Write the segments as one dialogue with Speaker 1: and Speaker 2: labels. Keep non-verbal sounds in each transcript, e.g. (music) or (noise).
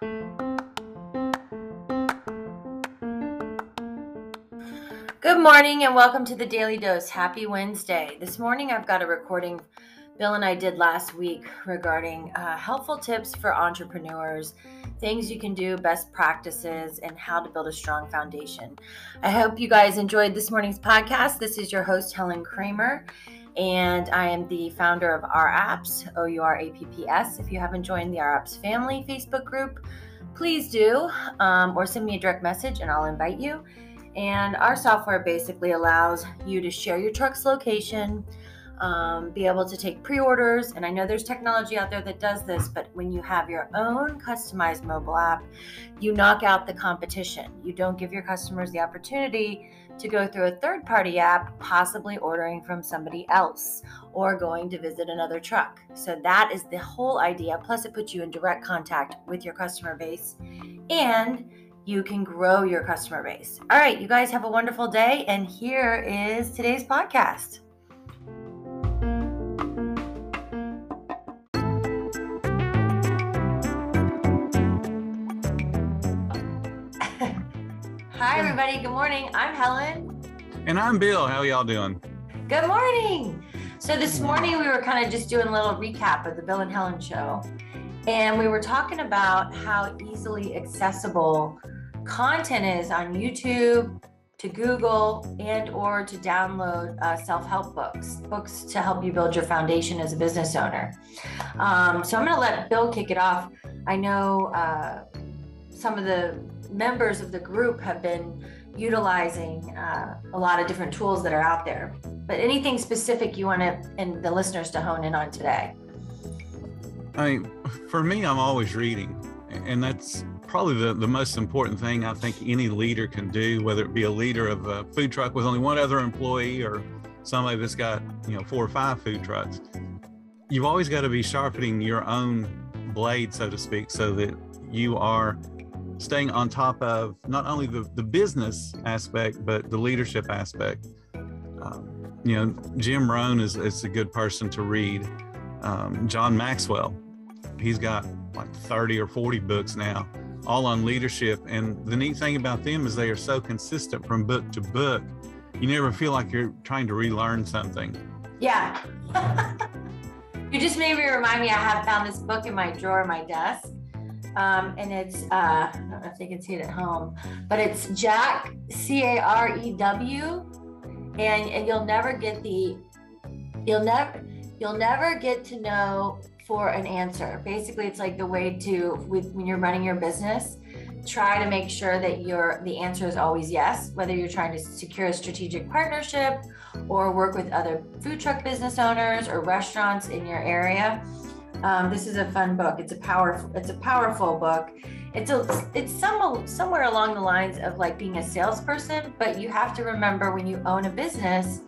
Speaker 1: Good morning and welcome to the Daily Dose. Happy Wednesday. This morning I've got a recording Bill and I did last week regarding uh, helpful tips for entrepreneurs, things you can do, best practices, and how to build a strong foundation. I hope you guys enjoyed this morning's podcast. This is your host, Helen Kramer, and I am the founder of OurApps, O U R A P P S. If you haven't joined the OurApps family Facebook group, please do, um, or send me a direct message and I'll invite you. And our software basically allows you to share your truck's location, um, be able to take pre orders. And I know there's technology out there that does this, but when you have your own customized mobile app, you knock out the competition. You don't give your customers the opportunity to go through a third party app, possibly ordering from somebody else or going to visit another truck. So that is the whole idea. Plus, it puts you in direct contact with your customer base and you can grow your customer base. All right, you guys have a wonderful day. And here is today's podcast. Hi, everybody. Good morning. I'm Helen.
Speaker 2: And I'm Bill. How y'all doing?
Speaker 1: Good morning. So, this morning we were kind of just doing a little recap of the Bill and Helen show. And we were talking about how easily accessible content is on YouTube, to Google, and or to download uh, self-help books, books to help you build your foundation as a business owner. Um, so I'm going to let Bill kick it off. I know uh, some of the members of the group have been utilizing uh, a lot of different tools that are out there. But anything specific you want to and the listeners to hone in on today?
Speaker 2: I mean, for me, I'm always reading, and that's probably the, the most important thing I think any leader can do, whether it be a leader of a food truck with only one other employee or somebody that's got, you know, four or five food trucks. You've always got to be sharpening your own blade, so to speak, so that you are staying on top of not only the, the business aspect, but the leadership aspect. Um, you know, Jim Rohn is, is a good person to read. Um, John Maxwell, he's got like 30 or 40 books now all on leadership. And the neat thing about them is they are so consistent from book to book. You never feel like you're trying to relearn something.
Speaker 1: Yeah. (laughs) you just made me remind me I have found this book in my drawer, my desk. Um, and it's uh, I don't no if they can see it at home, but it's Jack C A R E W, and and you'll never get the, you'll never you'll never get to know for an answer. Basically, it's like the way to with when you're running your business, try to make sure that your the answer is always yes, whether you're trying to secure a strategic partnership or work with other food truck business owners or restaurants in your area. Um, this is a fun book. It's a powerful it's a powerful book. It's a it's some somewhere along the lines of like being a salesperson, but you have to remember when you own a business,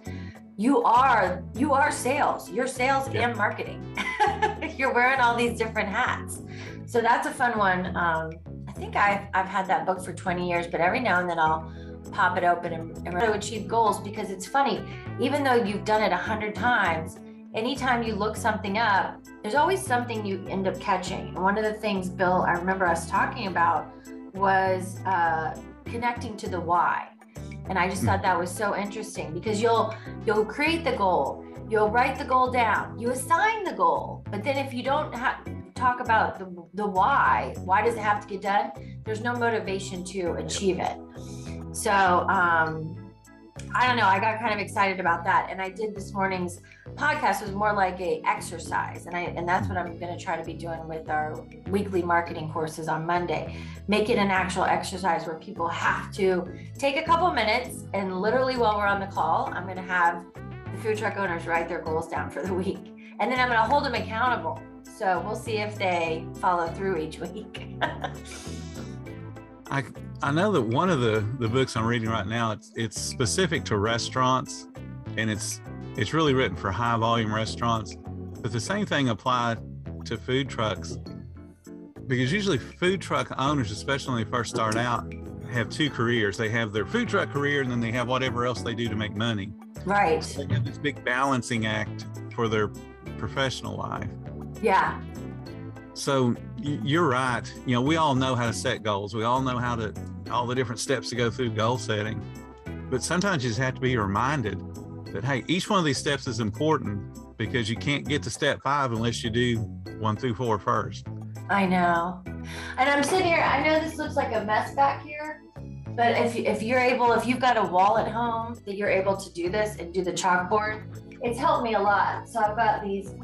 Speaker 1: you are you are sales. You're sales yeah. and marketing. (laughs) you're wearing all these different hats. So that's a fun one. Um, I think I've, I've had that book for 20 years, but every now and then I'll pop it open and, and to achieve goals because it's funny. Even though you've done it a hundred times, anytime you look something up, there's always something you end up catching. And one of the things, Bill, I remember us talking about was uh, connecting to the why. And I just hmm. thought that was so interesting because you'll you'll create the goal You'll write the goal down. You assign the goal. But then if you don't ha- talk about the, the why, why does it have to get done? There's no motivation to achieve it. So, um, I don't know. I got kind of excited about that, and I did this morning's podcast was more like a exercise, and I and that's what I'm going to try to be doing with our weekly marketing courses on Monday. Make it an actual exercise where people have to take a couple minutes, and literally while we're on the call, I'm going to have the food truck owners write their goals down for the week. And then I'm going to hold them accountable. So we'll see if they follow through each week. (laughs)
Speaker 2: I I know that one of the the books I'm reading right now it's it's specific to restaurants and it's it's really written for high volume restaurants. But the same thing applies to food trucks because usually food truck owners, especially when they first start out, have two careers. They have their food truck career and then they have whatever else they do to make money.
Speaker 1: Right.
Speaker 2: They have this big balancing act for their professional life.
Speaker 1: Yeah.
Speaker 2: so you're right. You know, we all know how to set goals. We all know how to all the different steps to go through goal setting. But sometimes you just have to be reminded hey, each one of these steps is important because you can't get to step five unless you do one through four first.
Speaker 1: I know. And I'm sitting here, I know this looks like a mess back here, but if, if you're able, if you've got a wall at home that you're able to do this and do the chalkboard, it's helped me a lot. So I've got these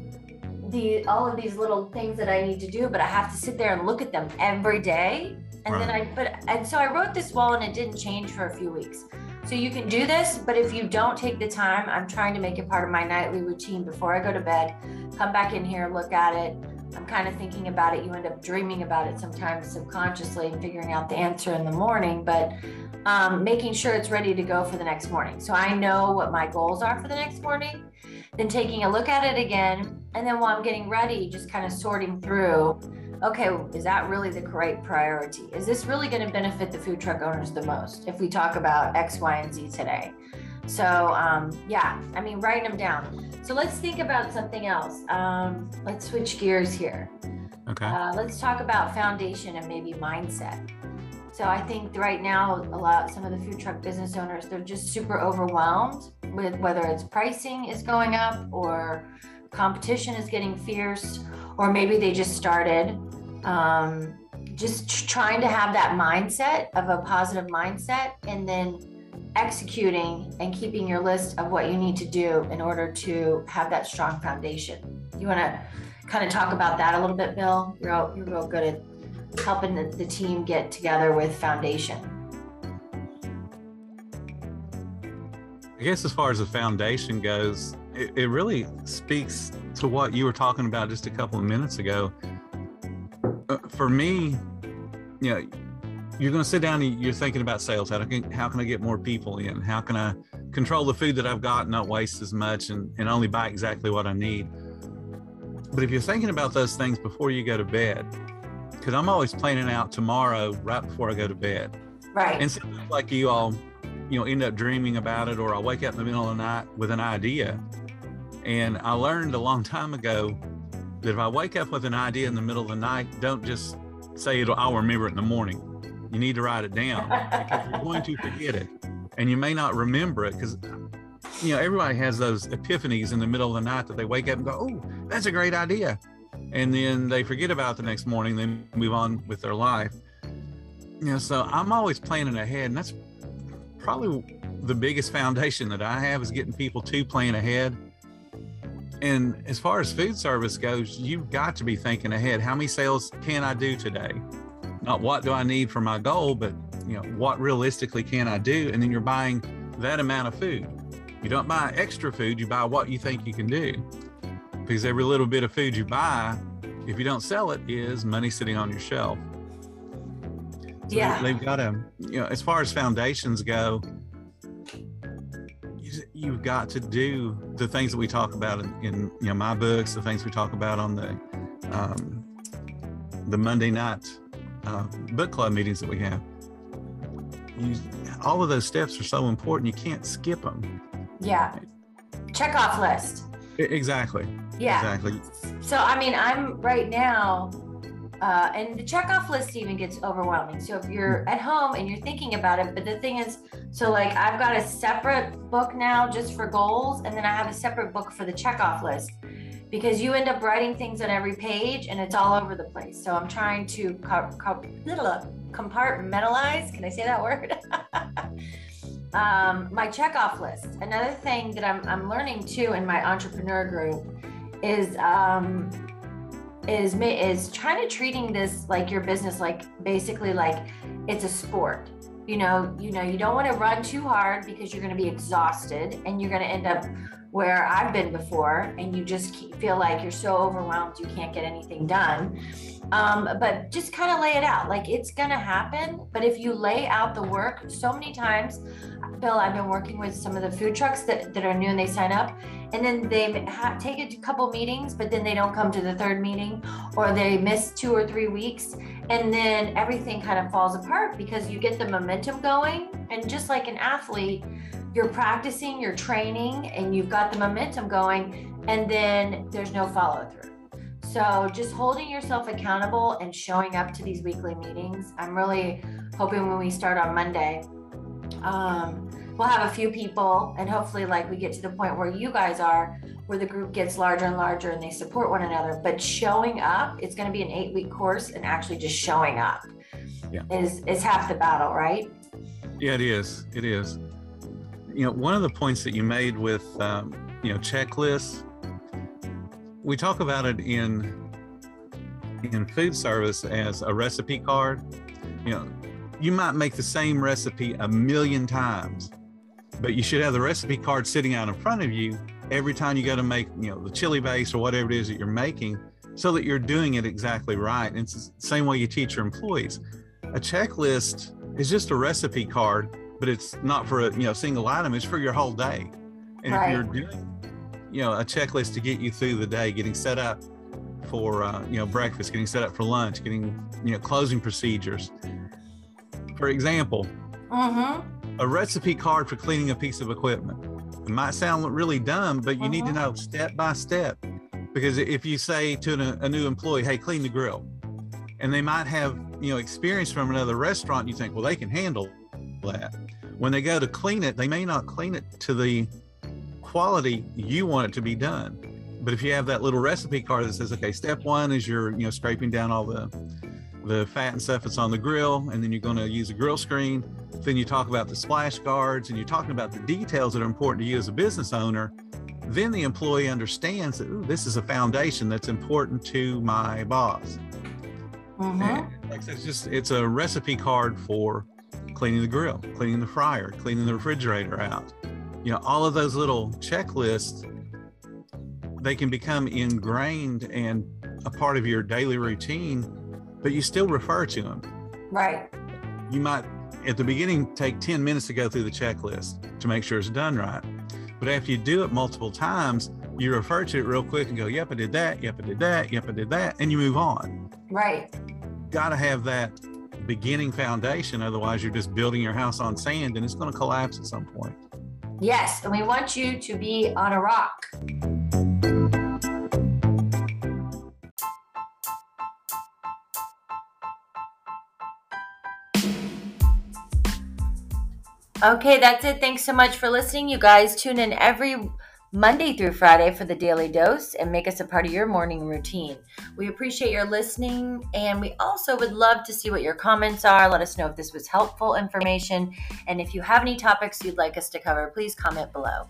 Speaker 1: the all of these little things that I need to do, but I have to sit there and look at them every day. And right. then I but, and so I wrote this wall and it didn't change for a few weeks. So you can do this, but if you don't take the time, I'm trying to make it part of my nightly routine before I go to bed. Come back in here, look at it. I'm kind of thinking about it. You end up dreaming about it sometimes subconsciously and figuring out the answer in the morning, but um, making sure it's ready to go for the next morning. So I know what my goals are for the next morning then taking a look at it again. And then while I'm getting ready, just kind of sorting through okay, is that really the correct priority? Is this really going to benefit the food truck owners the most if we talk about X, Y, and Z today? So, um, yeah, I mean, writing them down. So let's think about something else. Um, let's switch gears here.
Speaker 2: Okay.
Speaker 1: Uh, let's talk about foundation and maybe mindset. So I think right now, a lot, some of the food truck business owners, they're just super overwhelmed with whether it's pricing is going up or competition is getting fierce, or maybe they just started. Um, just trying to have that mindset of a positive mindset and then executing and keeping your list of what you need to do in order to have that strong foundation. You want to kind of talk about that a little bit, Bill? You're, you're real good at helping the, the team get together with foundation?
Speaker 2: I guess as far as the foundation goes, it, it, really speaks to what you were talking about just a couple of minutes ago. Uh, for me, you know, you're going to sit down and you're thinking about sales. How can, how can I get more people in? How can I control the food that I've got and not waste as much and, and only buy exactly what I need? But if you're thinking about those things before you go to bed, because I'm always planning out tomorrow right before I go to bed.
Speaker 1: Right.
Speaker 2: And so like you all, you know, end up dreaming about it, or I wake up in the middle of the night with an idea. And I learned a long time ago that if I wake up with an idea in the middle of the night, don't just say it'll I'll remember it in the morning. You need to write it down because you're going to forget it. And you may not remember it because you know, everybody has those epiphanies in the middle of the night that they wake up and go, Oh, that's a great idea and then they forget about it the next morning they move on with their life you know so i'm always planning ahead and that's probably the biggest foundation that i have is getting people to plan ahead and as far as food service goes you've got to be thinking ahead. How many sales can i do today? Not what do i need for my goal but you know what realistically can i do? And then you're buying that amount of food. You don't buy extra food you buy what you think you can do. Because every little bit of food you buy, if you don't sell it, is money sitting on your shelf.
Speaker 1: Yeah.
Speaker 2: They've got to, you know, as far as foundations go, you've got to do the things that we talk about in, in you know my books, the things we talk about on the um, the Monday night uh, book club meetings that we have. You, all of those steps are so important. You can't skip them.
Speaker 1: Yeah. Check off list.
Speaker 2: Exactly.
Speaker 1: Yeah.
Speaker 2: Exactly.
Speaker 1: So, I mean, I'm right now, uh, and the checkoff list even gets overwhelming. So, if you're at home and you're thinking about it, but the thing is, so like I've got a separate book now just for goals, and then I have a separate book for the checkoff list because you end up writing things on every page and it's all over the place. So, I'm trying to co- co- compartmentalize. Can I say that word? (laughs) um, my checkoff list. Another thing that I'm, I'm learning too in my entrepreneur group is um is is trying to treating this like your business like basically like it's a sport you know you know you don't want to run too hard because you're going to be exhausted and you're going to end up where i've been before and you just feel like you're so overwhelmed you can't get anything done um, but just kind of lay it out like it's going to happen but if you lay out the work so many times Bill, I've been working with some of the food trucks that, that are new and they sign up and then they ha- take a couple meetings, but then they don't come to the third meeting or they miss two or three weeks. And then everything kind of falls apart because you get the momentum going. And just like an athlete, you're practicing, you're training, and you've got the momentum going, and then there's no follow through. So just holding yourself accountable and showing up to these weekly meetings. I'm really hoping when we start on Monday, um, we'll have a few people and hopefully like we get to the point where you guys are where the group gets larger and larger and they support one another but showing up it's going to be an eight week course and actually just showing up yeah. is is half the battle right
Speaker 2: yeah it is it is you know one of the points that you made with um, you know checklists we talk about it in in food service as a recipe card. You know you might make the same recipe a million times but you should have the recipe card sitting out in front of you every time you go to make you know the chili base or whatever it is that you're making so that you're doing it exactly right. And it's the same way you teach your employees. A checklist is just a recipe card but it's not for a you know single item it's for your whole day and right. if you're doing you know a checklist to get you through the day getting set up for uh, you know breakfast getting set up for lunch getting you know closing procedures for example mm-hmm. a recipe card for cleaning a piece of equipment it might sound really dumb, but you uh-huh. need to uh-huh. know step by step. Because if you say to an, a new employee, hey, clean the grill, and they might have, you know, experience from another restaurant, you think, well, they can handle that. When they go to clean it, they may not clean it to the quality you want it to be done. But if you have that little recipe card that says, okay, step one is you're, you know, scraping down all the the fat and stuff that's on the grill, and then you're going to use a grill screen. Then you talk about the splash guards, and you're talking about the details that are important to you as a business owner. Then the employee understands that ooh, this is a foundation that's important to my boss. Mm-hmm. Like it's just it's a recipe card for cleaning the grill, cleaning the fryer, cleaning the refrigerator out. You know, all of those little checklists, they can become ingrained and a part of your daily routine but you still refer to them.
Speaker 1: Right.
Speaker 2: You might, at the beginning, take 10 minutes to go through the checklist to make sure it's done right. But after you do it multiple times, you refer to it real quick and go, yep, I did that. Yep, I did that. Yep, I did that. And you move on.
Speaker 1: Right.
Speaker 2: Got to have that beginning foundation. Otherwise, you're just building your house on sand and it's going to collapse at some point.
Speaker 1: Yes. And we want you to be on a rock. Okay, that's it. Thanks so much for listening. You guys tune in every Monday through Friday for the daily dose and make us a part of your morning routine. We appreciate your listening and we also would love to see what your comments are. Let us know if this was helpful information. And if you have any topics you'd like us to cover, please comment below.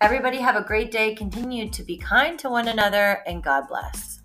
Speaker 1: Everybody have a great day. Continue to be kind to one another and God bless.